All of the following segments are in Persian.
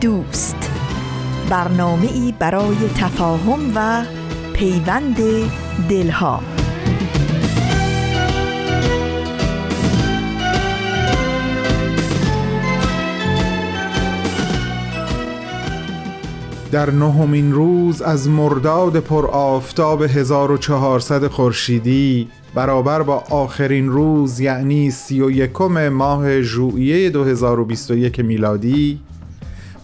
دوست. برنامه ای برای تفاهم و پیوند دلها. در نهمین روز از مرداد پر آفتاب 1400 خورشیدی برابر با آخرین روز یعنی سی و یکم ماه ژوئیه 2021 میلادی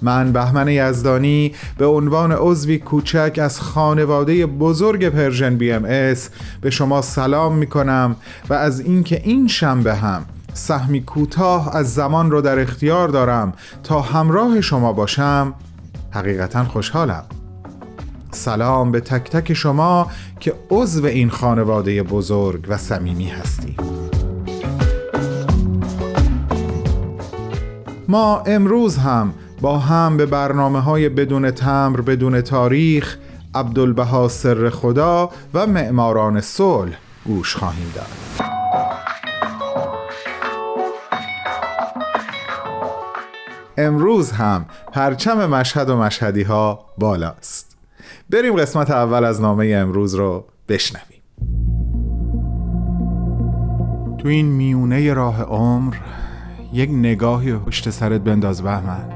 من بهمن یزدانی به عنوان عضوی کوچک از خانواده بزرگ Persian BMS به شما سلام می کنم و از اینکه این شنبه هم سهمی کوتاه از زمان رو در اختیار دارم تا همراه شما باشم حقیقتا خوشحالم. سلام به تک تک شما که عضو این خانواده بزرگ و صمیمی هستید ما امروز هم با هم به برنامه های بدون تمر بدون تاریخ عبدالبها سر خدا و معماران صلح گوش خواهیم داد. امروز هم پرچم مشهد و مشهدی ها بالاست. بریم قسمت اول از نامه امروز رو بشنویم. تو این میونه راه عمر یک نگاهی پشت سرت بنداز بهمن.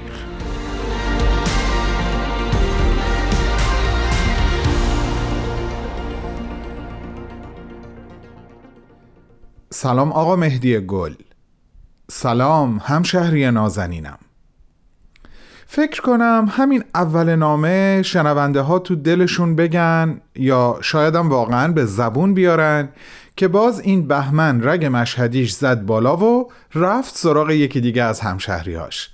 سلام آقا مهدی گل. سلام همشهری نازنینم. فکر کنم همین اول نامه شنونده ها تو دلشون بگن یا شایدم واقعا به زبون بیارن که باز این بهمن رگ مشهدیش زد بالا و رفت سراغ یکی دیگه از همشهریهاش.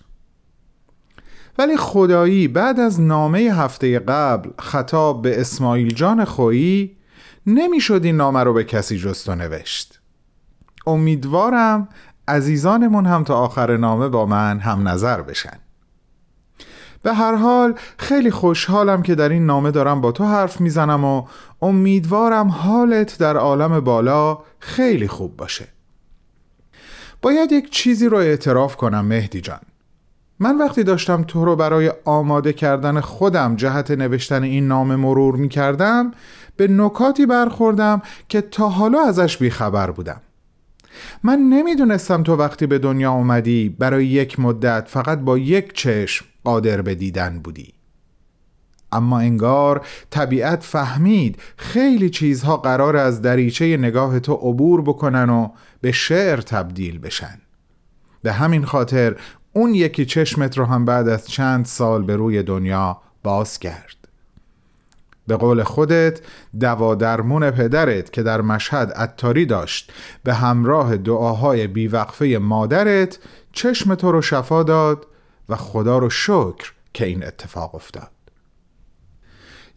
ولی خدایی بعد از نامه هفته قبل خطاب به اسماعیل جان خویی نمی‌شد این نامه رو به کسی جست نوشت امیدوارم عزیزانمون هم تا آخر نامه با من هم نظر بشن. به هر حال خیلی خوشحالم که در این نامه دارم با تو حرف می‌زنم و امیدوارم حالت در عالم بالا خیلی خوب باشه. باید یک چیزی رو اعتراف کنم مهدی جان. من وقتی داشتم تو رو برای آماده کردن خودم جهت نوشتن این نامه مرور می کردم به نکاتی برخوردم که تا حالا ازش بیخبر بودم. من نمی‌دونستم تو وقتی به دنیا اومدی برای یک مدت فقط با یک چشم قادر به دیدن بودی. اما انگار طبیعت فهمید خیلی چیزها قرار از دریچه نگاه تو عبور بکنن و به شعر تبدیل بشن. به همین خاطر اون یکی چشمت رو هم بعد از چند سال به روی دنیا باز کرد به قول خودت دوا درمون پدرت که در مشهد اتاری داشت به همراه دعاهای بیوقفه مادرت چشم تو رو شفا داد و خدا رو شکر که این اتفاق افتاد.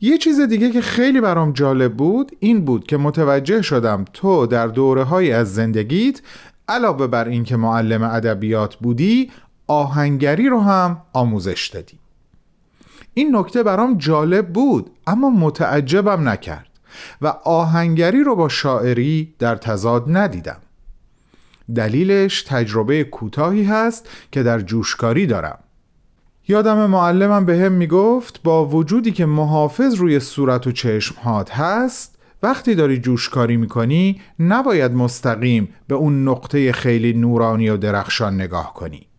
یه چیز دیگه که خیلی برام جالب بود این بود که متوجه شدم تو در دوره های از زندگیت علاوه بر اینکه معلم ادبیات بودی آهنگری رو هم آموزش دادی. این نکته برام جالب بود اما متعجبم نکرد و آهنگری رو با شاعری در تضاد ندیدم. دلیلش تجربه کوتاهی هست که در جوشکاری دارم. یادم معلمم به هم می‌گفت با وجودی که محافظ روی صورت و چشمهات هست وقتی داری جوشکاری می‌کنی نباید مستقیم به اون نقطه خیلی نورانی و درخشان نگاه کنی.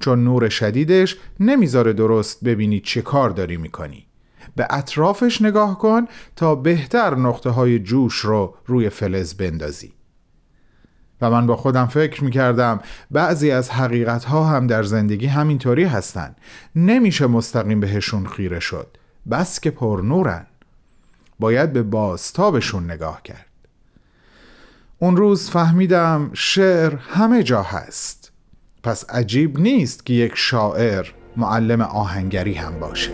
چون نور شدیدش نمی‌ذاره درست ببینی چه کار داری می‌کنی. به اطرافش نگاه کن تا بهتر نقطه های جوش رو روی فلز بندازی. و من با خودم فکر می کردم بعضی از حقیقت ها هم در زندگی همینطوری هستن. نمیشه مستقیم بهشون خیره شد. بس که پر نورن. باید به بازتابشون نگاه کرد. اون روز فهمیدم شعر همه جا هست. پس عجیب نیست که یک شاعر معلم آهنگری هم باشه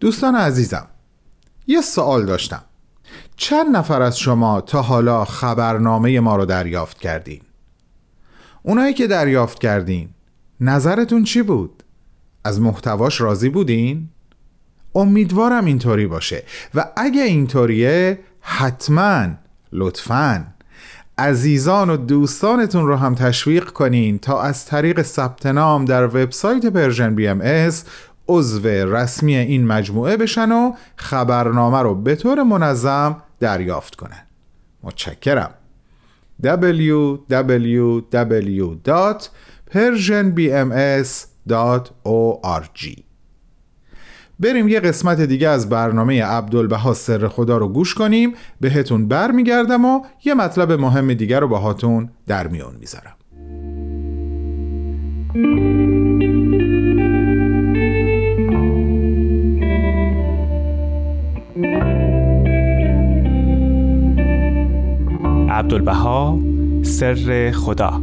دوستان عزیزم یه سوال داشتم چند نفر از شما تا حالا خبرنامه ما رو دریافت کردین؟ اونایی که دریافت کردین نظرتون چی بود؟ از محتواش راضی بودین؟ امیدوارم اینطوری باشه. و اگه اینطوریه حتما لطفا عزیزان و دوستانتون رو هم تشویق کنین تا از طریق ثبت نام در وبسایت Persian BMS عضو رسمی این مجموعه بشن و خبرنامه رو به طور منظم دریافت کنن. متشکرم. www.persianbms.org بریم یه قسمت دیگه از برنامه عبدالبها سر خدا رو گوش کنیم. بهتون برمیگردم و یه مطلب مهم دیگر رو باهاتون در میون می‌ذارم. عبدالبها سر خدا.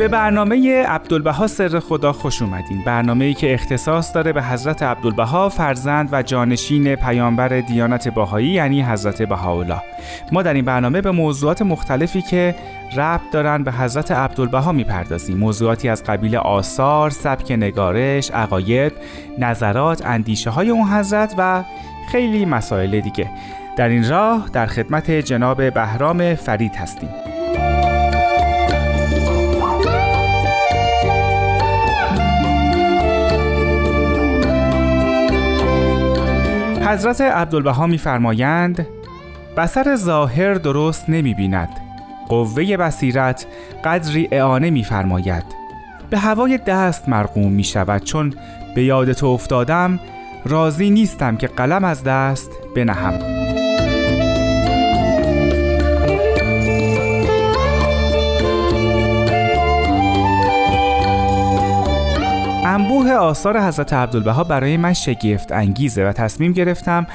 به برنامه عبدالبها سر خدا خوش اومدین. برنامه ای که اختصاص داره به حضرت عبدالبها فرزند و جانشین پیامبر دیانت باهایی یعنی حضرت بهاءالله. ما در این برنامه به موضوعات مختلفی که ربط دارن به حضرت عبدالبها می‌پردازیم. موضوعاتی از قبیل آثار، سبک نگارش، عقاید، نظرات، اندیشه های اون حضرت و خیلی مسائل دیگه. در این راه در خدمت جناب بهرام فرید هستیم. حضرت عبدالبها میفرمایند بسر ظاهر درست نمی بیند قوه بصیرت قدری اعانه میفرماید. به هوای دست مرقوم می شود چون به یاد تو افتادم راضی نیستم که قلم از دست بنهم. انبوه آثار حضرت عبدالبها برای من شگفت انگیزه و تصمیم گرفتم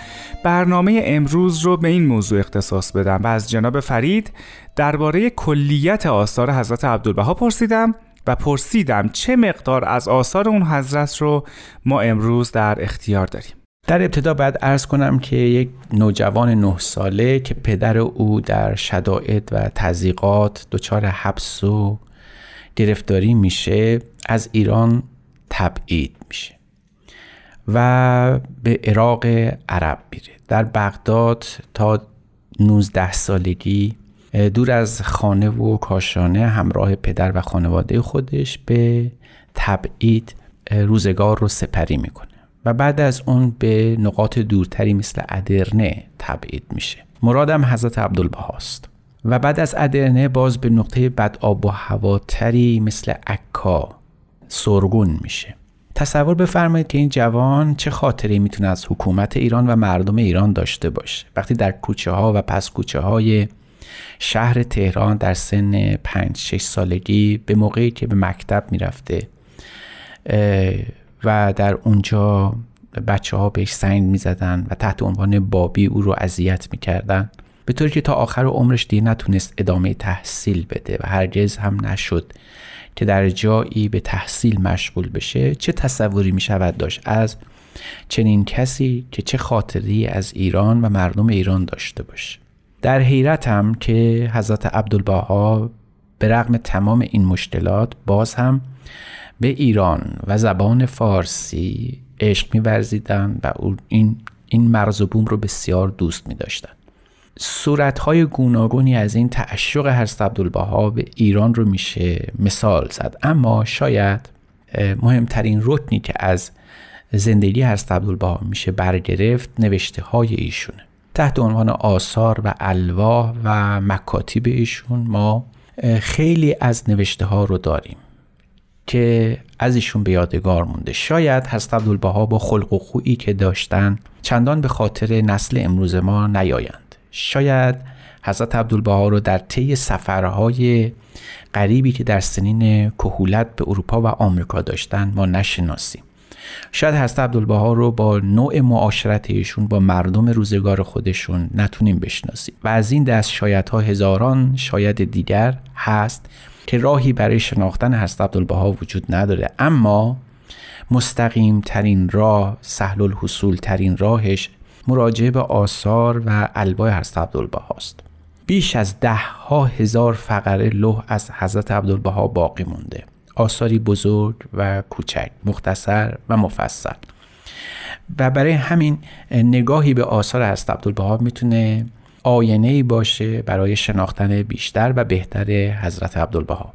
برنامه امروز رو به این موضوع اختصاص بدم و از جناب فرید درباره کلیت آثار حضرت عبدالبها پرسیدم و پرسیدم چه مقدار از آثار اون حضرت رو ما امروز در اختیار داریم. در ابتدا باید ارز کنم که یک نوجوان نه ساله که پدر او در شدائد و تزیقات دچار حبس و گرفتاری میشه از ایران تبعید میشه و به عراق عرب میره. در بغداد تا 19 سالگی دور از خانه و کاشانه همراه پدر و خانواده خودش به تبعید روزگار رو سپری می‌کنه و بعد از اون به نقاط دورتری مثل ادرنه تبعید میشه. مرادم حضرت عبدالبهاست و بعد از ادرنه باز به نقطه بد آب و هواتری مثل عکا سرگون میشه. تصور بفرمایید که این جوان چه خاطری می‌تونه از حکومت ایران و مردم ایران داشته باشه. وقتی در کوچه ها و پس کوچه های شهر تهران در سن 5 6 سالگی به موقعی که به مکتب می‌رفته و در اونجا بچه ها بهش سنگ می‌زدن و تحت عنوان بابی او رو اذیت می‌کردن به طوری که تا آخر عمرش دیگه نتونست ادامه تحصیل بده و هرگز هم نشد که در جایی به تحصیل مشغول بشه چه تصوری می شود داشت از چنین کسی که چه خاطری از ایران و مردم ایران داشته باشه در حیرتم که حضرت عبدالبها به رغم تمام این مشکلات باز هم به ایران و زبان فارسی عشق میورزیدن و این این مرز و بوم رو بسیار دوست می. صورتهای گوناگونی از این تعشق هست عبدالبها به ایران رو میشه مثال زد. اما شاید مهمترین رکنی که از زندگی هست عبدالبها میشه برگرفت نوشته های ایشونه. تحت عنوان آثار و الواح و مکاتیب ایشون ما خیلی از نوشته ها رو داریم که از ایشون به یادگار مونده. شاید حضرت عبدالبها با خلق و خویی که داشتن چندان به خاطر نسل امروز ما نیایند. شاید حضرت عبدالبها رو در طی سفرهای غریبی که در سنین کهولت به اروپا و آمریکا داشتن ما نشناسیم. شاید حضرت عبدالبها رو با نوع معاشرت ایشون با مردم روزگار خودشون نتونیم بشناسیم. و از این دست شاید ها هزاران شاید دیگر هست که راهی برای شناختن حضرت عبدالبها وجود نداره. اما مستقیم ترین راه سهل الحصول ترین راهش مراجعه به آثار و الواح حضرت عبدالبها است. بیش از ده ها هزار فقره لوح از حضرت عبدالبها باقی مونده. آثاری بزرگ و کوچک مختصر و مفصل. و برای همین نگاهی به آثار حضرت عبدالبها می‌تونه آینه باشه برای شناختن بیشتر و بهتر حضرت عبدالبها.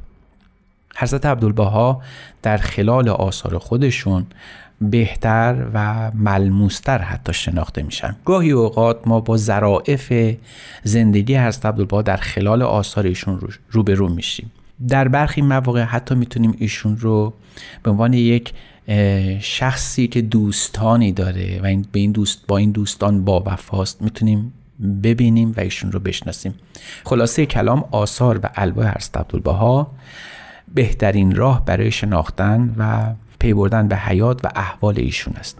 حضرت عبدالبها در خلال آثار خودشون بهتر و ملموستر حتی شناخته میشن. گاهی اوقات ما با ظرائف زندگی حضرت عبدالبها در خلال آثار ایشون روبرو میشیم. در برخی مواقع حتی می‌تونیم ایشون رو به عنوان یک شخصی که دوستانی داره و این به این دوست با این دوستان با وفاست می‌تونیم ببینیم و ایشون رو بشناسیم. خلاصه کلام آثار و الواح حضرت عبدالبها. بهترین راه برای شناختن و پی بردن به حیات و احوال ایشون است.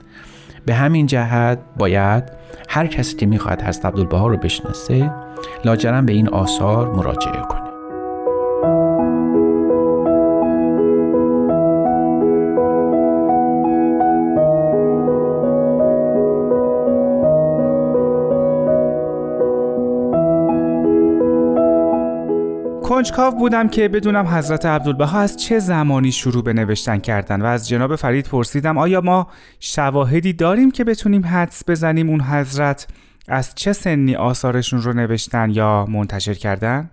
به همین جهت باید هر کسی که می‌خواهد حضرت عبدالبها رو بشناسه لاجرم به این آثار مراجعه کنه. کنجکاو بودم که بدونم حضرت عبدالبها از چه زمانی شروع به نوشتن کردن و از جناب فرید پرسیدم آیا ما شواهدی داریم که بتونیم حدس بزنیم اون حضرت از چه سنی آثارشون رو نوشتن یا منتشر کردن؟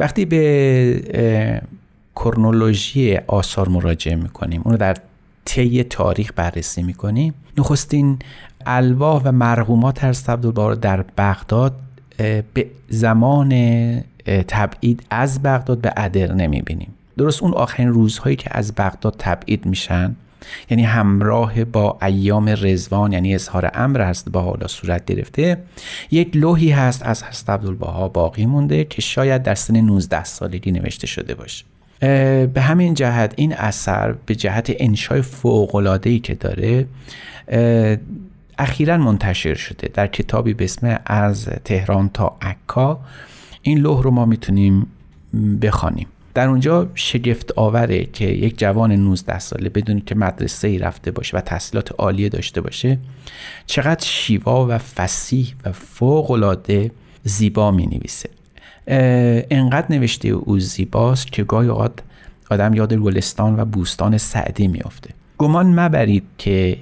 وقتی به کرنولوژی آثار مراجعه می‌کنیم اونو در طی تاریخ بررسی می‌کنیم نخستین الواح و مرغومات حضرت عبدالبها در بغداد به زمان تبعید از بغداد به ادر نمی‌بینیم. درست اون آخرین روزهایی که از بغداد تبعید میشن یعنی همراه با ایام رزوان یعنی اظهار امر هست با حالا صورت گرفته یک لوحی هست از حضرت عبدالبها باقی مونده که شاید در سن 19 سالگی نوشته شده باشه. به همین جهت این اثر به جهت انشای فوقلادهی که داره اخیرا منتشر شده. در کتابی به اسم از تهران تا عکا این لوح رو ما می‌تونیم بخوانیم. در اونجا شگفت آوره که یک جوان 19 ساله بدونی که مدرسه ای رفته باشه و تحصیلات عالیه داشته باشه چقدر شیوا و فسیح و فوق العاده زیبا می نویسه انقدر نوشته او زیباست که گاهی اوقات آدم یاد گلستان و بوستان سعدی میافته. گمان مبرید که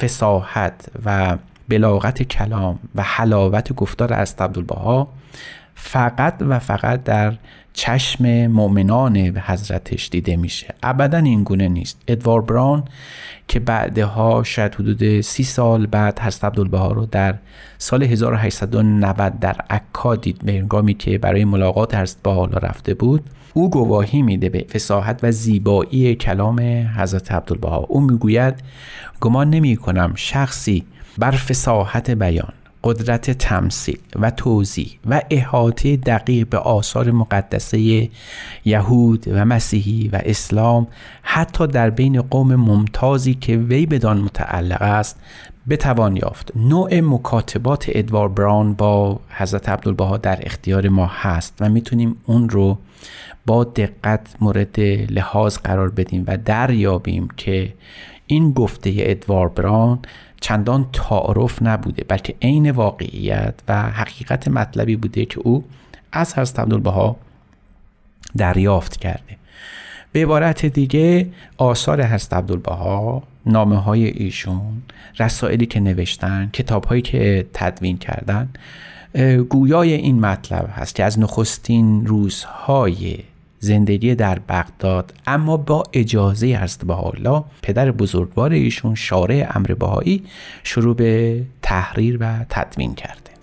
فساحت و بلاغت کلام و حلاوت گفتار از عبدالبها فقط و فقط در چشم مؤمنان به حضرتش دیده میشه. ابدا این گونه نیست. ادوار براون که بعدها شاید حدود سی سال بعد حضرت عبدالبها رو در سال 1890 در عکا دید. به که برای ملاقات حضرت حالا رفته بود او گواهی میده به فساحت و زیبایی کلام حضرت عبدالبها. او می‌گوید گمان نمی کنم شخصی بر فساحت بیان قدرت تمثیل و توضیح و احاطه دقیق به آثار مقدسه یهود و مسیحی و اسلام حتی در بین قوم ممتازی که وی بدان متعلق است بتوان یافت. نوع مکاتبات ادوار براون با حضرت عبدالبها در اختیار ما هست و می‌تونیم اون رو با دقت مورد لحاظ قرار بدیم و دریابیم که این گفته ادوار براون چندان تعارف نبوده بلکه عین واقعیت و حقیقت مطلبی بوده که او از حضرت عبدالبها دریافت کرده. به عبارت دیگه آثار حضرت عبدالبها نامه های ایشون رسائلی که نوشتن کتاب هایی که تدوین کردن گویای این مطلب هست که از نخستین روزهای زندگی در بغداد اما با اجازه هست به حالا پدر بزرگوار ایشون شارع امر بهایی شروع به تحریر و تدوین کرده.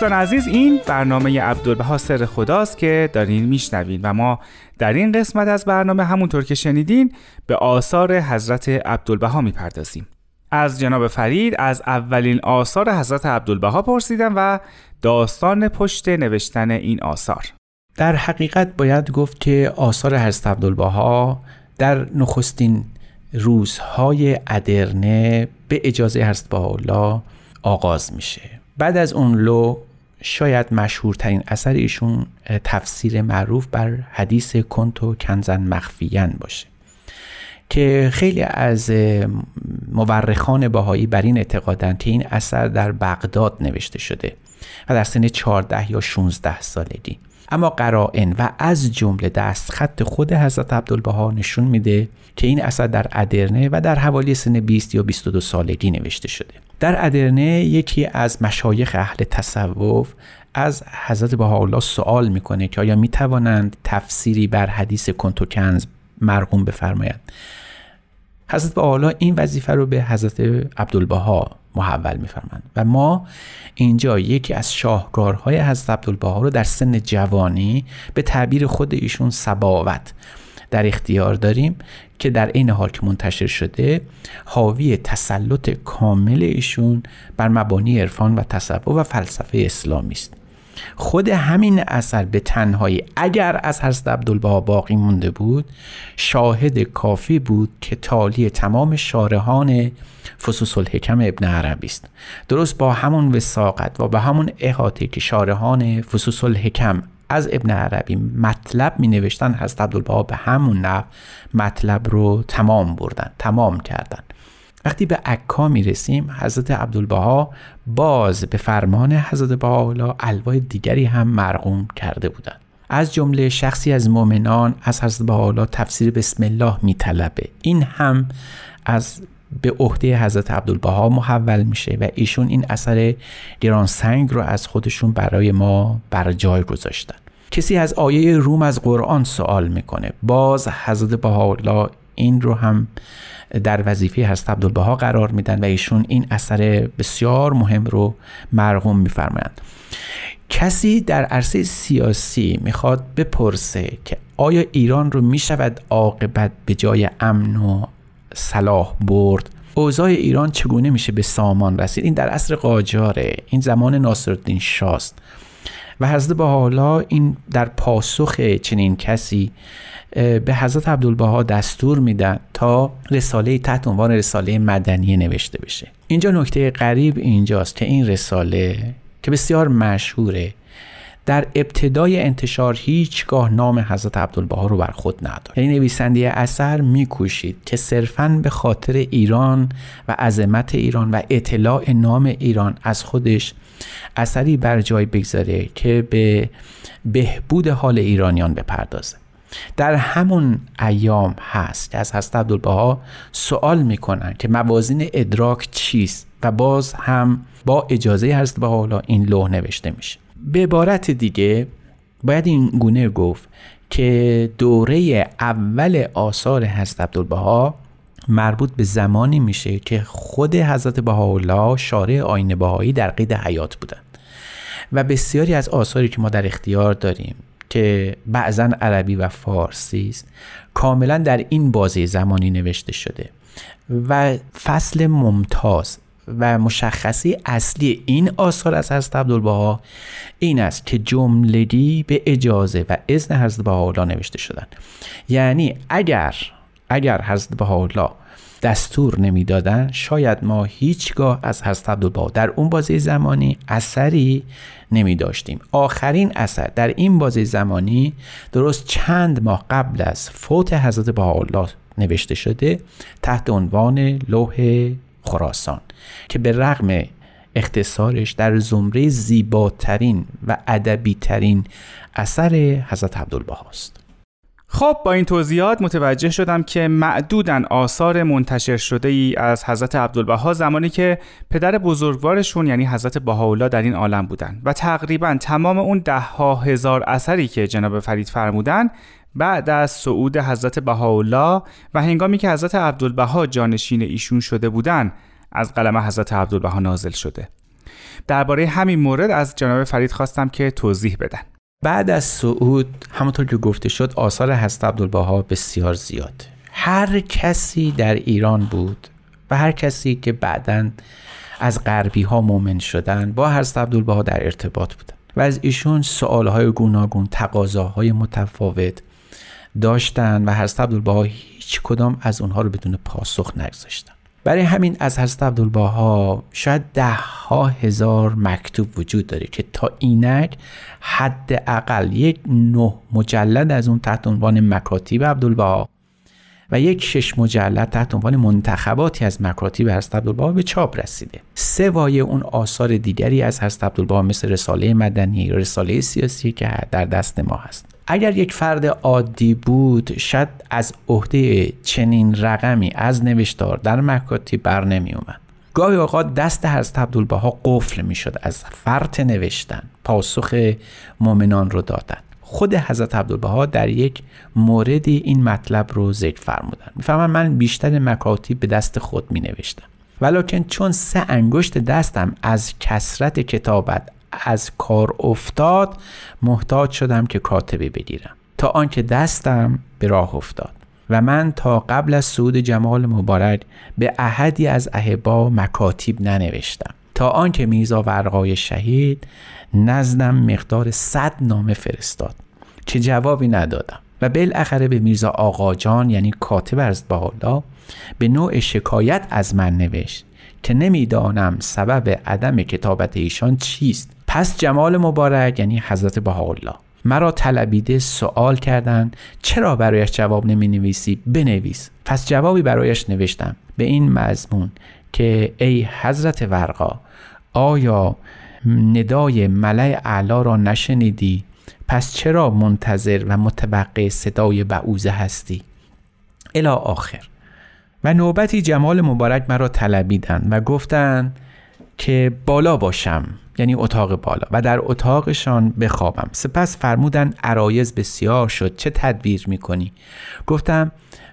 دوستان عزیز این برنامه عبدالبها سر خداست که دارین میشنوین و ما در این قسمت از برنامه همونطور که شنیدین به آثار حضرت عبدالبها می‌پردازیم. از جناب فرید از اولین آثار حضرت عبدالبها پرسیدم و داستان پشت نوشتن این آثار. در حقیقت باید گفت که آثار حضرت عبدالبها در نخستین روزهای ادرنه به اجازه حضرت الله آغاز میشه. بعد از اون لو شاید مشهورترین اثر ایشون تفسیر معروف بر حدیث کنتو کنزن مخفیان باشه که خیلی از مورخان باهایی بر این اعتقادند که این اثر در بغداد نوشته شده و در سن 14 یا 16 سالگی. اما قرائن و از جمله دستخط خود حضرت عبدالبها نشون میده که این اثر در ادرنه و در حوالی سن 20 یا 22 سالگی نوشته شده. در ادرنه یکی از مشایخ اهل تصوف از حضرت بهاءالله سوال می‌کنه که آیا می‌توانند تفسیری بر حدیث کنتو کنز مرقوم بفرمایند حضرت بهاءالله این وظیفه رو به حضرت عبدالبها محول میفرمند و ما اینجا یکی از شاهکارهای حضرت عبدالبها رو در سن جوانی به تعبیر خود ایشون سباوت در اختیار داریم که در این حال که منتشر شده حاوی تسلط کامل ایشون بر مبانی عرفان و تصوف و فلسفه اسلامی است. خود همین اثر به تنهایی اگر از حضرت عبدالبها باقی مونده بود شاهد کافی بود که تالی تمام شارحان فصوص الحکم ابن عربی است. درست با همون وساقت و به همون احاطه که شارحان فصوص الحکم از ابن عربی مطلب می نوشتن حضرت عبدالبها به همون نحو مطلب رو تمام بردن تمام کردن. وقتی به عکا می رسیم حضرت عبدالبها باز به فرمان حضرت بهاءالله الوای دیگری هم مرقوم کرده بودند. از جمله شخصی از مؤمنان از حضرت بهاءالله تفسیر بسم الله می طلبه. این هم از به عهده حضرت عبدالبها محول میشه و ایشون این اثر سنگ رو از خودشون برای ما بر جای گذاشتن. کسی از آیه روم از قرآن سوال می‌کنه. باز حضرت بهاءالله این رو هم در وظیفه حضرت عبدالبها قرار میدن و ایشون این اثر بسیار مهم رو مرغوم میفرمایند. کسی در عرصه سیاسی می‌خواد بپرسه که آیا ایران رو می‌شود عاقبت به جای امن و صلاح برد؟ اوضاع ایران چگونه میشه به سامان رسید؟ این در عصر قاجاره این زمان ناصرالدین شاست و حضرت حالا این در پاسخ چنین کسی به حضرت عبدالبها دستور میدن تا رساله تحت عنوان رساله مدنی نوشته بشه. اینجا نکته غریب اینجاست که این رساله که بسیار مشهوره در ابتدای انتشار هیچگاه نام حضرت عبدالبها رو بر خود نداشت یعنی نویسنده اثر میکوشید که صرفا به خاطر ایران و عظمت ایران و اطلاع نام ایران از خودش اثری بر جای بگذاره که به بهبود حال ایرانیان بپردازه. در همون ایام هست. که از حضرت عبدالبها سوال می‌کنن که موازین ادراک چیست و باز هم با اجازه حضرت حالا این لوح نوشته میشه. به عبارت دیگه باید این گونه گفت که دوره اول آثار حضرت عبدالبها مربوط به زمانی میشه که خود حضرت بهاءالله شارع آین بهایی در قید حیات بودن و بسیاری از آثاری که ما در اختیار داریم که بعضا عربی و فارسی است کاملا در این بازه زمانی نوشته شده و فصل ممتاز و مشخصی اصلی این آثار از حضرت عبدالبها این است که جملگی به اجازه و اذن حضرت بهاءالله نوشته شدن یعنی اگر اگر حضرت بهاءالله دستور نمی‌دادن شاید ما هیچگاه از حضرت عبدالبها در اون بازه زمانی اثری نمی داشتیم آخرین اثر در این بازه زمانی درست چند ماه قبل از فوت حضرت بهاءالله نوشته شده تحت عنوان لوح خراسان که به رغم اختصارش در زمره زیباترین و ادبی ترین اثر حضرت عبدالبها است. خب با این توضیحات متوجه شدم که معدودن آثار منتشر شده ای از حضرت عبدالبها زمانی که پدر بزرگوارشون یعنی حضرت بهاءالله در این عالم بودن. و تقریبا تمام اون ده ها هزار اثری که جناب فرید فرمودن بعد از صعود حضرت بهاءالله و هنگامی که حضرت عبدالبها جانشین ایشون شده بودن از قلم حضرت عبدالبها نازل شده. درباره همین مورد از جناب فرید خواستم که توضیح بدن. بعد از صعود همونطور که گفته شد آثار حضرت عبدالبها بسیار زیاد. هر کسی در ایران بود و هر کسی که بعدا از غربی ها مؤمن شدن با حضرت عبدالبها در ارتباط بودن. و از ایشون سوال های گوناگون تقاضاهای متفاوت داشتن و حضرت عبدالبها هیچ کدام از اونها رو بدون پاسخ نگذاشتن. برای همین از حضرت عبدالبها شاید ده ها هزار مکتوب وجود داره که تا اینک حداقل یک نه مجلد از اون تحت عنوان مکاتیب عبدالبها و یک شش مجلد تحت عنوان منتخباتی از مکاتیب حضرت عبدالبها به چاپ رسیده. سوای اون آثار دیگری از حضرت عبدالبها مثل رساله مدنی رساله سیاسی که در دست ما هست. اگر یک فرد عادی بود شاید از عهده چنین رقمی از نوشتار در مکاتی بر نمی اومد گاهی اوقات دست حضرت عبدالبها قفل می شد از فرط نوشتن پاسخ مؤمنان رو دادن. خود حضرت عبدالبها در یک موردی این مطلب رو ذکر فرمودن می‌فهمم من بیشتر مکاتی به دست خود می نوشتم ولیکن چون سه انگشت دستم از کسرت کتابت از کار افتاد محتاج شدم که کاتبه بگیرم. تا آنکه دستم به راه افتاد و من تا قبل از سعود جمال مبارک به احدی از اهبا مکاتیب ننوشتم. تا آنکه میرزا ورقای شهید نزدم مقدار صد نامه فرستاد که جوابی ندادم. و بالاخره به میرزا آقاجان یعنی کاتب از بالا به نوع شکایت از من نوشت که نمی‌دانم سبب عدم کتابت ایشان چیست. پس جمال مبارک یعنی حضرت بهاءالله. مرا طلبیده سوال کردند چرا برایش جواب نمی نویسی بنویس. پس جوابی برایش نوشتم. به این مضمون که ای حضرت ورقا آیا ندای ملع اعلا را نشنیدی؟ پس چرا منتظر و متوقع صدای بعوزه هستی؟ الا آخر. و نوبتی جمال مبارک مرا طلبیدند و گفتند که بالا باشم. یعنی اتاق بالا و در اتاقشان بخوابم. سپس فرمودن عرایز بسیار شد. چه تدبیر می‌کنی؟ گفتم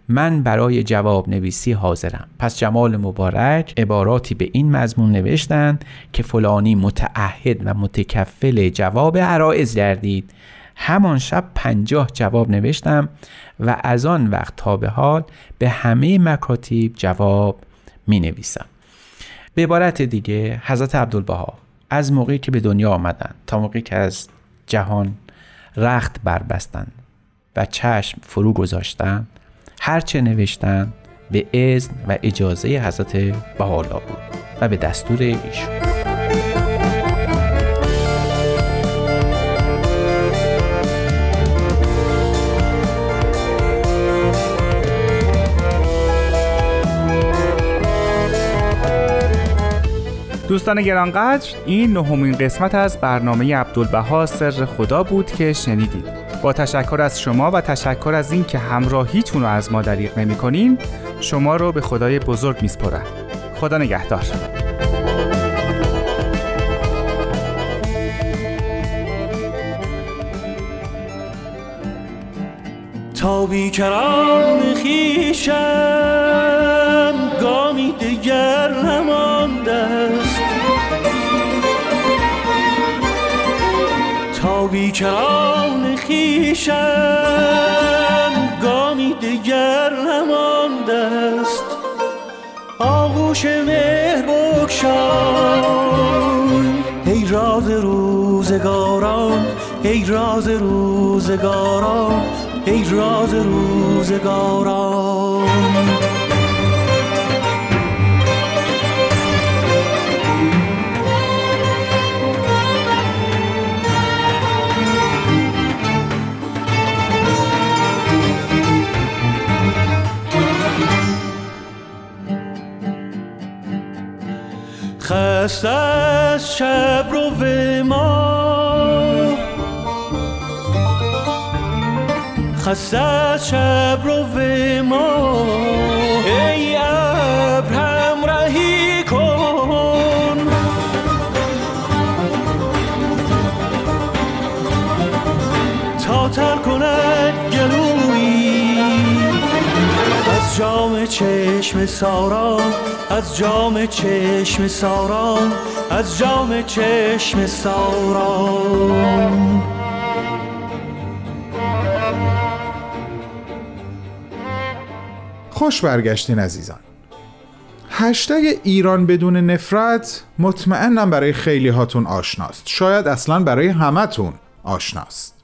من برای جواب نویسی حاضرم. پس جمال مبارک عباراتی به این مضمون نوشتند که فلانی متعهد و متکفل جواب عرایز گردید. همان شب پنجاه جواب نوشتم و از آن وقت تا به حال به همه مکاتیب جواب می نویسم به عبارت دیگه حضرت عبدالبها. از موقعی که به دنیا آمدن تا موقعی که از جهان رخت بربستند و چشم فرو گذاشتن هرچه نوشتن به اذن و اجازه حضرت بهاءالله بود و به دستور ایشون. دوستان گرانقدر این نهمین قسمت از برنامه عبدالبها سر خدا بود که شنیدید. با تشکر از شما و تشکر از این که همراهیتون رو از ما دریغ نمی کنین شما رو به خدای بزرگ میسپرم خدا نگهدار. تا بیکران خیشم گامی دیگر نمانده. بیکران خیشم گامی دیگر نمانده است آغوش مهر بکشای. ای راز روزگاران ای راز روزگاران ای راز روزگاران. خسته از شب رو به ما. از شب رو به ما. ای ابر جام چشم سارا از جام چشم سارا از جام چشم سارا. خوش برگشتین عزیزان. هشتگ ایران بدون نفرت مطمئنم برای خیلی هاتون آشناست. شاید اصلا برای همتون آشناست.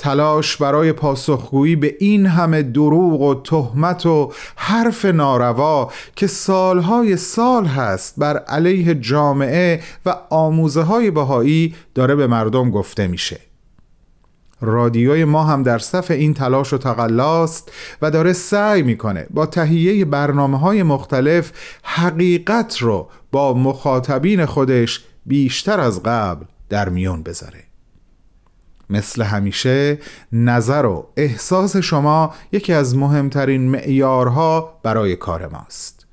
تلاش برای پاسخگویی به این همه دروغ و تهمت و حرف ناروا که سالهای سال هست بر علیه جامعه و آموزه های بهایی داره به مردم گفته میشه. رادیوی ما هم در صف این تلاش و تقلاست و داره سعی می‌کنه با تهیه برنامه های مختلف حقیقت رو با مخاطبین خودش بیشتر از قبل در میون بذاره. مثل همیشه نظر و احساس شما یکی از مهمترین معیارها برای کار ماست.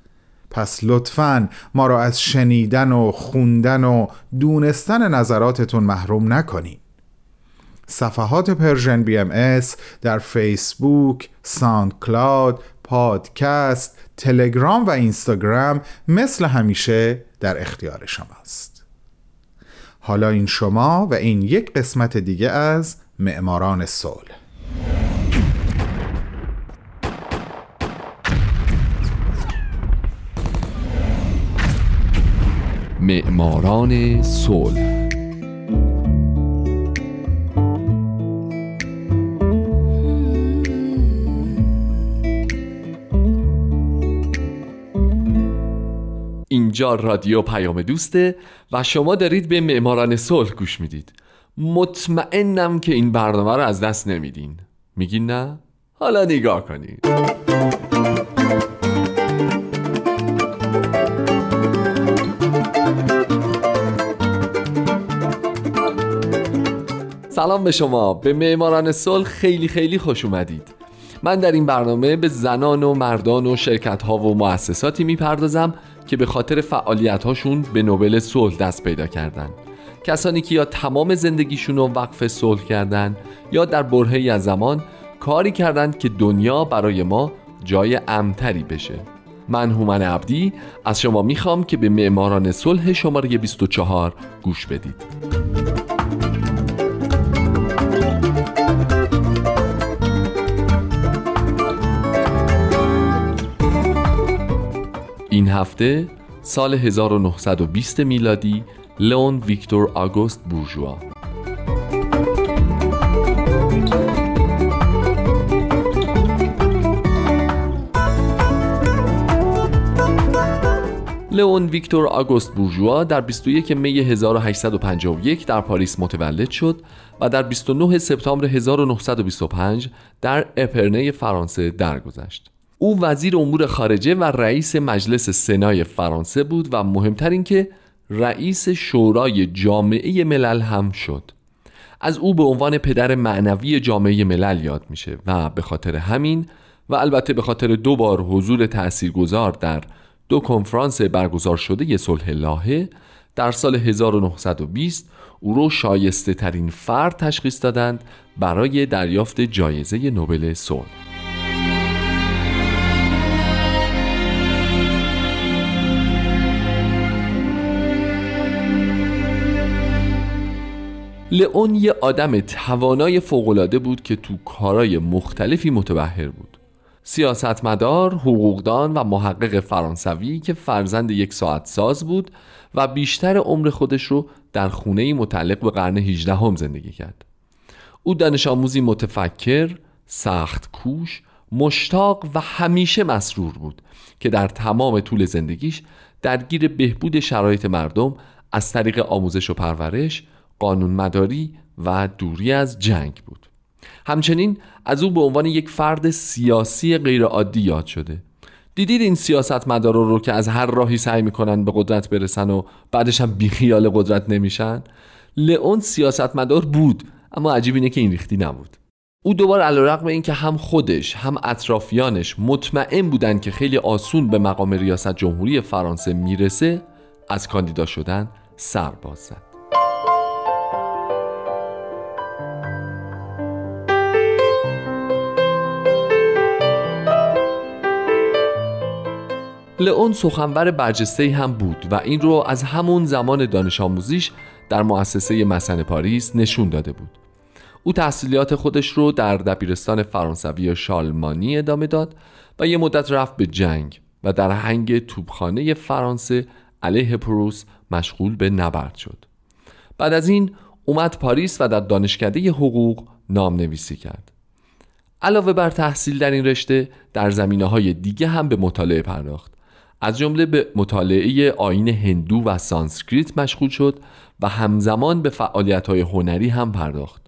پس لطفا ما را از شنیدن و خوندن و دونستن نظراتتون محروم نکنید صفحات Persian BMS در فیسبوک، SoundCloud، پادکست، تلگرام و اینستاگرام مثل همیشه در اختیار شماست. حالا این شما و این یک قسمت دیگه از معماران صلح. معماران صلح. اینجا رادیو پیام دوسته و شما دارید به معماران صلح گوش می‌دید. مطمئنم که این برنامه رو از دست نمیدین. میگین نه؟ حالا نگاه کنید. سلام به شما. به معماران صلح خیلی خیلی خوش اومدید. من در این برنامه به زنان و مردان و شرکت ها و مؤسساتی می‌پردازم که به خاطر فعالیت هاشون به نوبل صلح دست پیدا کردن. کسانی که یا تمام زندگیشون رو وقف صلح کردن یا در برهی از زمان کاری کردند که دنیا برای ما جای امتری بشه. من هومن عبدی از شما می‌خوام که به معماران صلح شماره 24 گوش بدید. هفته سال 1920 میلادی لئون ویکتور آگوست بورژوا لئون ویکتور آگوست بورژوا در 21 می 1851 در پاریس متولد شد و در 29 سپتامبر 1925 در اپرنه فرانسه درگذشت. او وزیر امور خارجه و رئیس مجلس سنای فرانسه بود و مهمتر این که رئیس شورای جامعه ملل هم شد. از او به عنوان پدر معنوی جامعه ملل یاد میشه و به خاطر همین و البته به خاطر دو بار حضور تاثیرگذار در دو کنفرانس برگزار شده صلح لاهه در سال 1920 او رو شایسته ترین فرد تشخیص دادند برای دریافت جایزه نوبل صلح. لئون یه آدم توانای فوقالعاده بود که تو کارای مختلفی متبهر بود. سیاستمدار، حقوقدان و محقق فرانسوی که فرزند یک ساعت ساز بود و بیشتر عمر خودش رو در خونه متعلق به قرن 18 هم زندگی کرد. او دانش آموزی متفکر، سخت کوش، مشتاق و همیشه مسرور بود که در تمام طول زندگیش درگیر بهبود شرایط مردم از طریق آموزش و پرورش قانونمداری و دوری از جنگ بود. همچنین از او به عنوان یک فرد سیاسی غیرعادی یاد شده. دیدید این سیاستمدارا رو که از هر راهی سعی می‌کنن به قدرت برسن و بعدش هم بیخیال قدرت نمیشن؟ لئون سیاستمدار بود اما عجیب اینه که این ریختی نبود. او دوباره علیرغم اینکه هم خودش هم اطرافیانش مطمئن بودن که خیلی آسون به مقام ریاست جمهوری فرانسه می‌رسه از کاندیدا شدن سر باز زد. لئون سخنور برجسته هم بود و این رو از همون زمان دانش آموزیش در مؤسسه مسن پاریس نشون داده بود. او تحصیلات خودش رو در دبیرستان فرانسوی شالمانی ادامه داد و یه مدت رفت به جنگ و در هنگ توبخانه فرانسه علیه پروس مشغول به نبرد شد. بعد از این اومد پاریس و در دانشکده حقوق نام نویسی کرد. علاوه بر تحصیل در این رشته در زمینه های دیگه هم به مطالعه پرداخت. از جمله به مطالعه آین هندو و سانسکریت مشغول شد و همزمان به فعالیت های هنری هم پرداخت.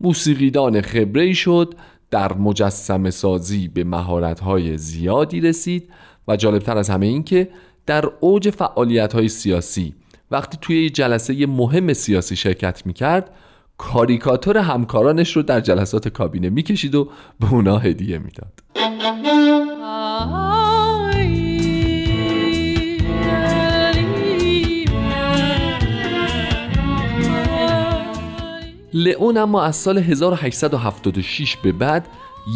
موسیقیدان خبره شد در مجسم سازی به مهارت های زیادی رسید و جالبتر از همه این که در اوج فعالیت های سیاسی وقتی توی جلسه مهم سیاسی شرکت می‌کرد کاریکاتور همکارانش رو در جلسات کابینه می‌کشید و به اونا هدیه می‌داد. لئون اما از سال 1876 به بعد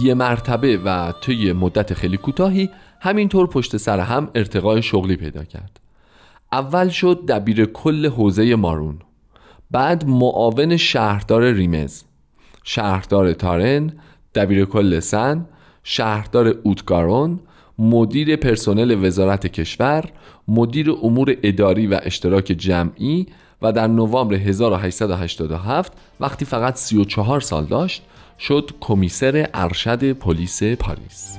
یه مرتبه و طی مدت خیلی کوتاهی همینطور پشت سر هم ارتقای شغلی پیدا کرد. اول شد دبیر کل حوزه مارون بعد معاون شهردار ریمز شهردار تارن دبیر کل سن شهردار اوتگارون مدیر پرسنل وزارت کشور مدیر امور اداری و اشتراک جمعی و در نوامبر 1887 وقتی فقط 34 سال داشت شد کمیسر ارشد پلیس پاریس.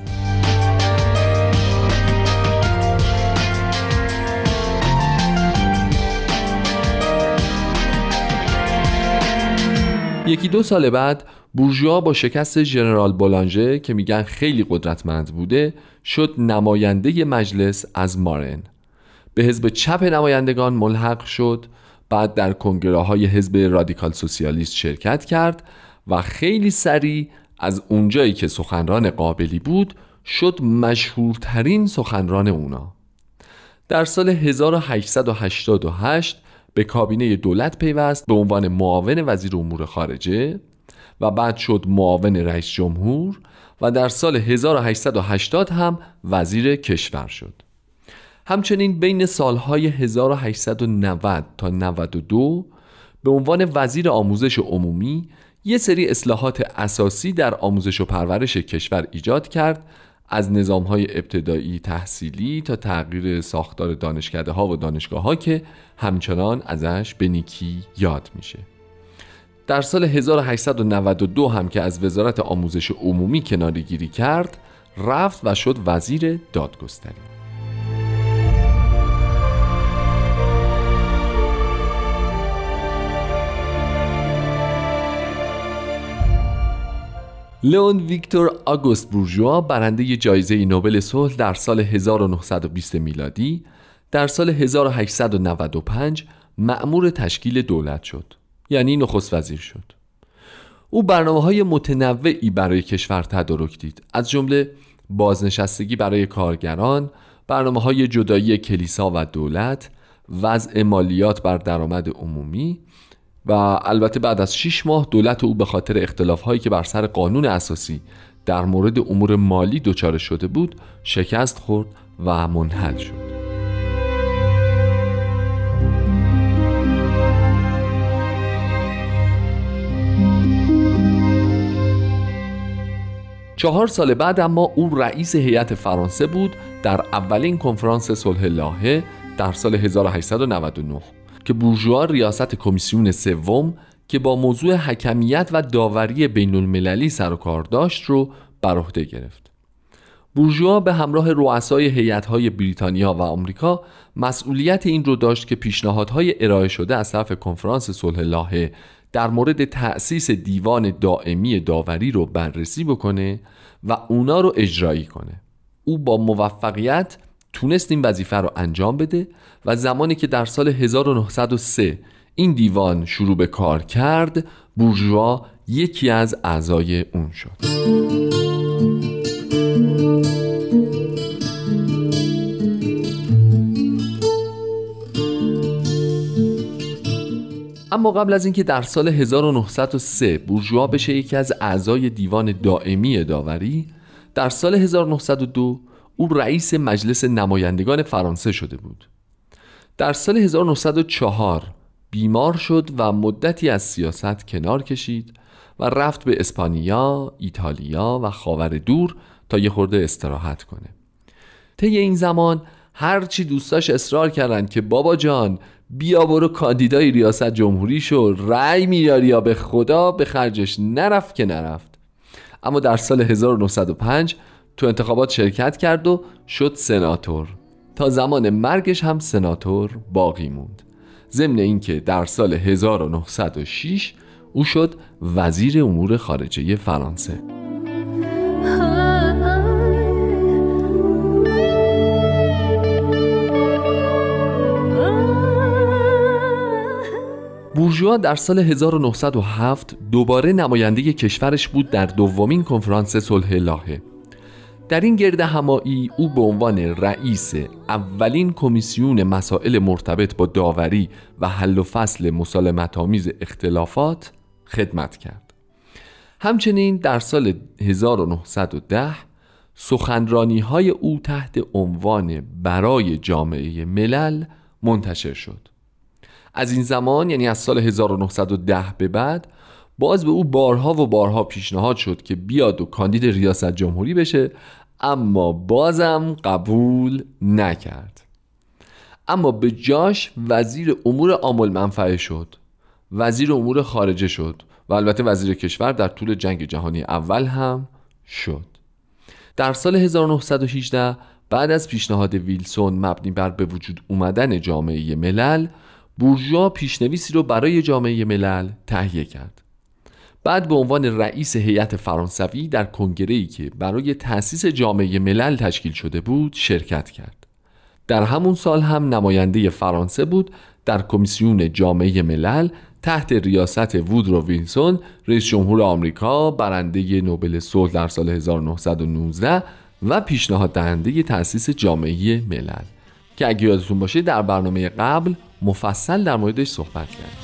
یکی دو سال بعد بورژوا با شکست ژنرال بولانژه که میگن خیلی قدرتمند بوده شد نماینده مجلس از مارن. به حزب چپ نمایندگان ملحق شد بعد در کنگره های حزب رادیکال سوسیالیست شرکت کرد و خیلی سریع از اونجایی که سخنران قابلی بود شد مشهورترین سخنران اونا. در سال 1888 به کابینه دولت پیوست به عنوان معاون وزیر امور خارجه و بعد شد معاون رئیس جمهور و در سال 1880 هم وزیر کشور شد. همچنین بین سالهای 1890 تا 92 به عنوان وزیر آموزش عمومی یه سری اصلاحات اساسی در آموزش و پرورش کشور ایجاد کرد از نظام های ابتدایی تحصیلی تا تغییر ساختار دانشکده ها و دانشگاه ها که همچنان ازش به نیکی یاد میشه. در سال 1892 هم که از وزارت آموزش عمومی کنارگیری کرد رفت و شد وزیر دادگستری. لئون ویکتور آگوست بورژوا برنده جایزه نوبل صلح در سال 1920 میلادی در سال 1895 مأمور تشکیل دولت شد یعنی نخست وزیر شد. او برنامه های متنوعی برای کشور تدارک دید از جمله بازنشستگی برای کارگران برنامه های جدایی کلیسا و دولت وضع مالیات بر درآمد عمومی و البته بعد از 6 ماه دولت او به خاطر اختلاف هایی که بر سر قانون اساسی در مورد امور مالی دچار شده بود شکست خورد و منحل شد. چهار سال بعد اما او رئیس هیئت فرانسه بود در اولین کنفرانس صلح لاهه در سال 1899 که بورژوا ریاست کمیسیون سوم که با موضوع حکمیت و داوری بین المللی سر و کار داشت رو بر عهده گرفت. بورژوا به همراه رؤسای هیئت‌های بریتانیا و آمریکا مسئولیت این رو داشت که پیشنهادهای ارائه شده از طرف کنفرانس صلح لاهه در مورد تأسیس دیوان دائمی داوری رو بررسی بکنه و اونا رو اجرایی کنه. او با موفقیت تونست این وظیفه رو انجام بده و زمانی که در سال 1903 این دیوان شروع به کار کرد بورژوا یکی از اعضای اون شد. اما قبل از اینکه در سال 1903 بورژوا بشه یکی از اعضای دیوان دائمی داوری در سال 1902 او رئیس مجلس نمایندگان فرانسه شده بود. در سال 1904 بیمار شد و مدتی از سیاست کنار کشید و رفت به اسپانیا، ایتالیا و خاور دور تا یه خورده استراحت کنه. طی این زمان هرچی دوستاش اصرار کردند که بابا جان بیا برو کاندیدای ریاست جمهوری شو رأی میاری یا به خدا به خرجش نرفت که نرفت. اما در سال 1905 تو انتخابات شرکت کرد و شد سناتور. تا زمان مرگش هم سناتور باقی موند. ضمن اینکه در سال 1906 او شد وزیر امور خارجه فرانسه. بورژوا در سال 1907 دوباره نماینده کشورش بود در دومین کنفرانس صلح لاهه. در این گرد همایی او به عنوان رئیس اولین کمیسیون مسائل مرتبط با داوری و حل و فصل مسالمت آمیز اختلافات خدمت کرد. همچنین در سال 1910 سخنرانی های او تحت عنوان برای جامعه ملل منتشر شد. از این زمان یعنی از سال 1910 به بعد باز به او بارها و بارها پیشنهاد شد که بیاد و کاندید ریاست جمهوری بشه اما بازم قبول نکرد. اما به جاش وزیر امور عامل منفعه شد. وزیر امور خارجه شد و البته وزیر کشور در طول جنگ جهانی اول هم شد. در سال 1918 بعد از پیشنهاد ویلسون مبنی بر به وجود اومدن جامعه ملل بورژوا پیشنویسی رو برای جامعه ملل تهیه کرد. بعد به عنوان رئیس هیئت فرانسوی در کنگره‌ای که برای تأسیس جامعه ملل تشکیل شده بود شرکت کرد. در همون سال هم نماینده فرانسه بود در کمیسیون جامعه ملل تحت ریاست وودرو ویلسون رئیس جمهور آمریکا برنده نوبل صلح در سال 1919 و پیشنهاد دهنده تأسیس جامعه ملل. که اگه یادتون باشه در برنامه قبل مفصل در موردش صحبت کرد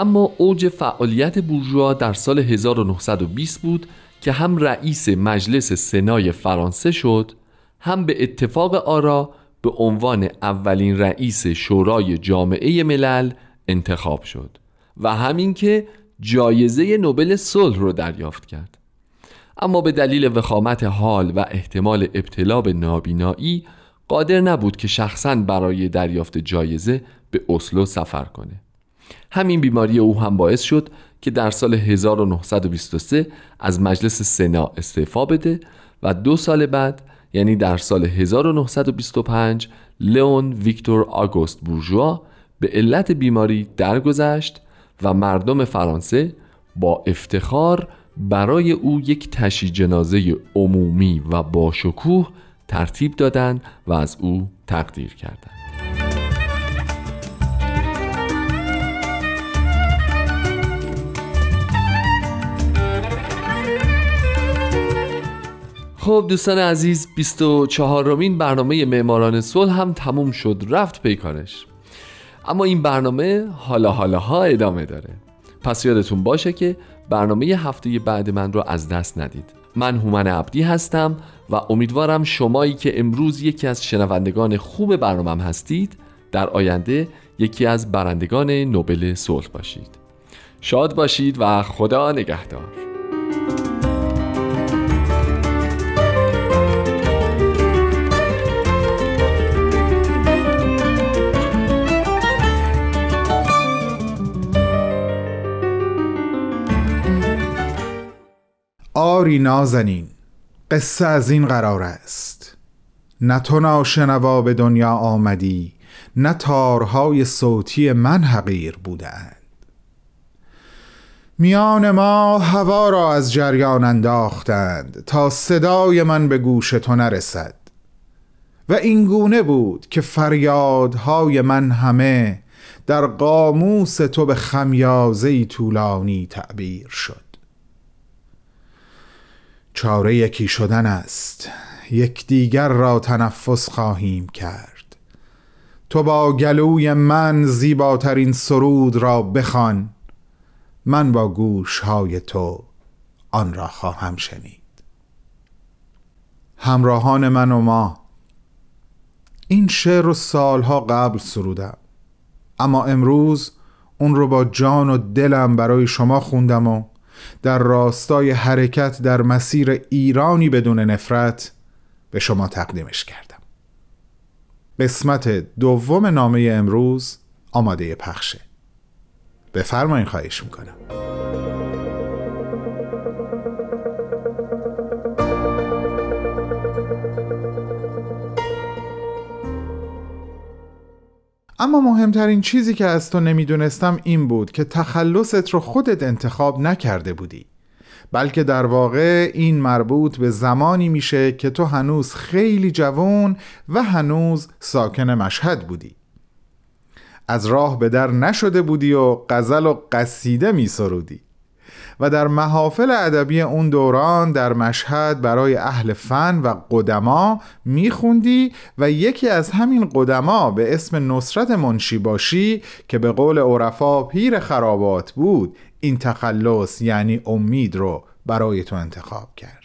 اما اوج فعالیت بورژوا در سال 1920 بود که هم رئیس مجلس سنای فرانسه شد هم به اتفاق آرا به عنوان اولین رئیس شورای جامعه ملل انتخاب شد و همین که جایزه نوبل صلح رو دریافت کرد. اما به دلیل وخامت حال و احتمال ابتلا به نابینایی قادر نبود که شخصا برای دریافت جایزه به اسلو سفر کنه. همین بیماری او هم باعث شد که در سال 1923 از مجلس سنا استعفا بده و دو سال بعد یعنی در سال 1925 لئون ویکتور آگوست بورژوا به علت بیماری درگذشت و مردم فرانسه با افتخار برای او یک تشی جنازه عمومی و با شکوه ترتیب دادند و از او تقدیر کردند. خب دوستان عزیز 24 رومین برنامه معماران صلح هم تموم شد رفت پیکارش اما این برنامه حالا حالا ها ادامه داره. پس یادتون باشه که برنامه هفته بعد من رو از دست ندید. من هومن عبدی هستم و امیدوارم شمایی که امروز یکی از شنوندگان خوب برنامه هستید در آینده یکی از برندگان نوبل صلح باشید. شاد باشید و خدا نگهدار. آری نازنین قصه از این قرار است. نه تو ناشنوا به دنیا آمدی نه تارهای صوتی من حقیر بودند. میان ما هوا را از جریان انداختند تا صدای من به گوش تو نرسد. و این گونه بود که فریادهای من همه در قاموس تو به خمیازه طولانی تعبیر شد. چاره یکی شدن است. یکدیگر را تنفس خواهیم کرد. تو با گلوی من زیباترین سرود را بخوان. من با گوش های تو آن را خواهم شنید. همراهان من و ما این شعر رو سالها قبل سرودم. اما امروز اون رو با جان و دلم برای شما خوندم و در راستای حرکت در مسیر ایرانی بدون نفرت به شما تقدیمش کردم. قسمت دوم نامه امروز آماده پخشه. بفرمایین خواهش می‌کنم. اما مهمترین چیزی که از تو نمی‌دونستم این بود که تخلصت رو خودت انتخاب نکرده بودی. بلکه در واقع این مربوط به زمانی میشه که تو هنوز خیلی جوان و هنوز ساکن مشهد بودی. از راه به در نشده بودی و غزل و قصیده می سرودی و در محافل ادبی اون دوران در مشهد برای اهل فن و قدما میخوندی و یکی از همین قدما به اسم نصرت منشی باشی که به قول عرفا پیر خرابات بود این تخلص یعنی امید رو برای تو انتخاب کرد.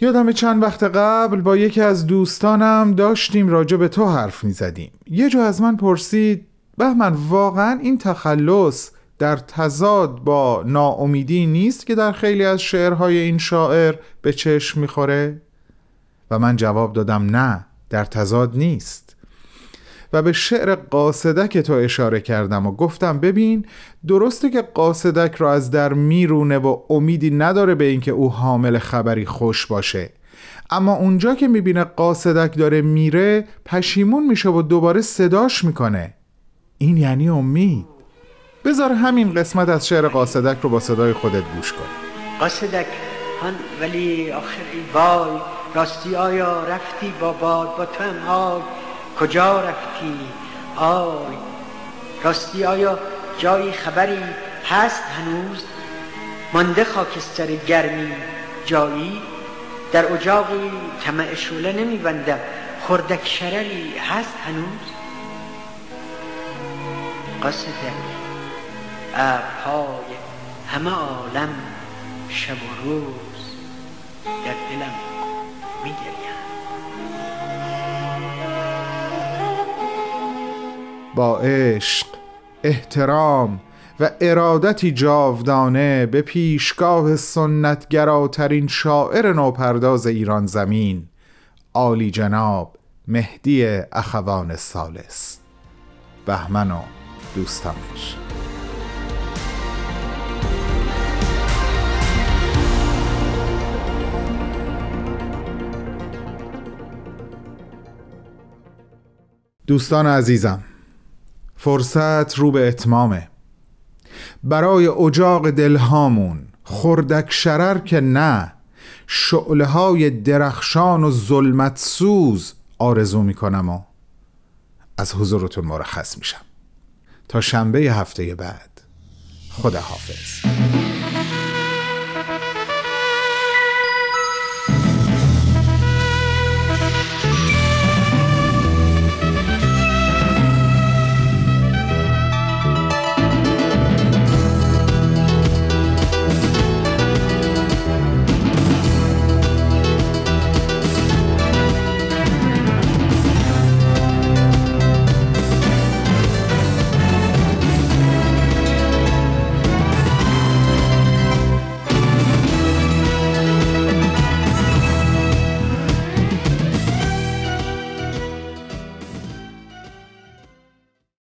یادم چند وقت قبل با یکی از دوستانم داشتیم راجع به تو حرف می زدیم یه جا از من پرسید بهمن واقعا این تخلص در تضاد با ناامیدی نیست که در خیلی از شعرهای این شاعر به چشم می‌خوره؟ و من جواب دادم نه در تضاد نیست. و به شعر قاصدک تو اشاره کردم و گفتم ببین درسته که قاصدک را از در میرونه و امیدی نداره به اینکه او حامل خبری خوش باشه. اما اونجا که می‌بینه قاصدک داره میره پشیمون میشه و دوباره صداش می‌کنه. این یعنی امید. بذار همین قسمت از شعر قاصدک رو با صدای خودت گوش کن قاصدک هن ولی آخر ای وای راستی آیا رفتی با باد با تو هم آی. کجا رفتی؟ آی. راستی آیا جایی خبری هست هنوز؟ مانده خاکستر گرمی جایی؟ در اجاقی طمع شوله نمیبندم. خردک شرری هست هنوز؟ قصدک ابرهای همه عالم شب و روز در دلم میگریم با عشق احترام و ارادتی جاودانه به پیشگاه سنتگراترین شاعر نوپرداز ایران زمین عالی جناب مهدی اخوان سالس. بهمن و دوستانش. دوستان عزیزم فرصت رو به اتمامه. برای اجاق دلهامون خردک شرر که نه شعله های درخشان و ظلمت سوز آرزو می‌کنم و از حضورتون مرخص میشم. تا شنبه هفته بعد خدا حافظ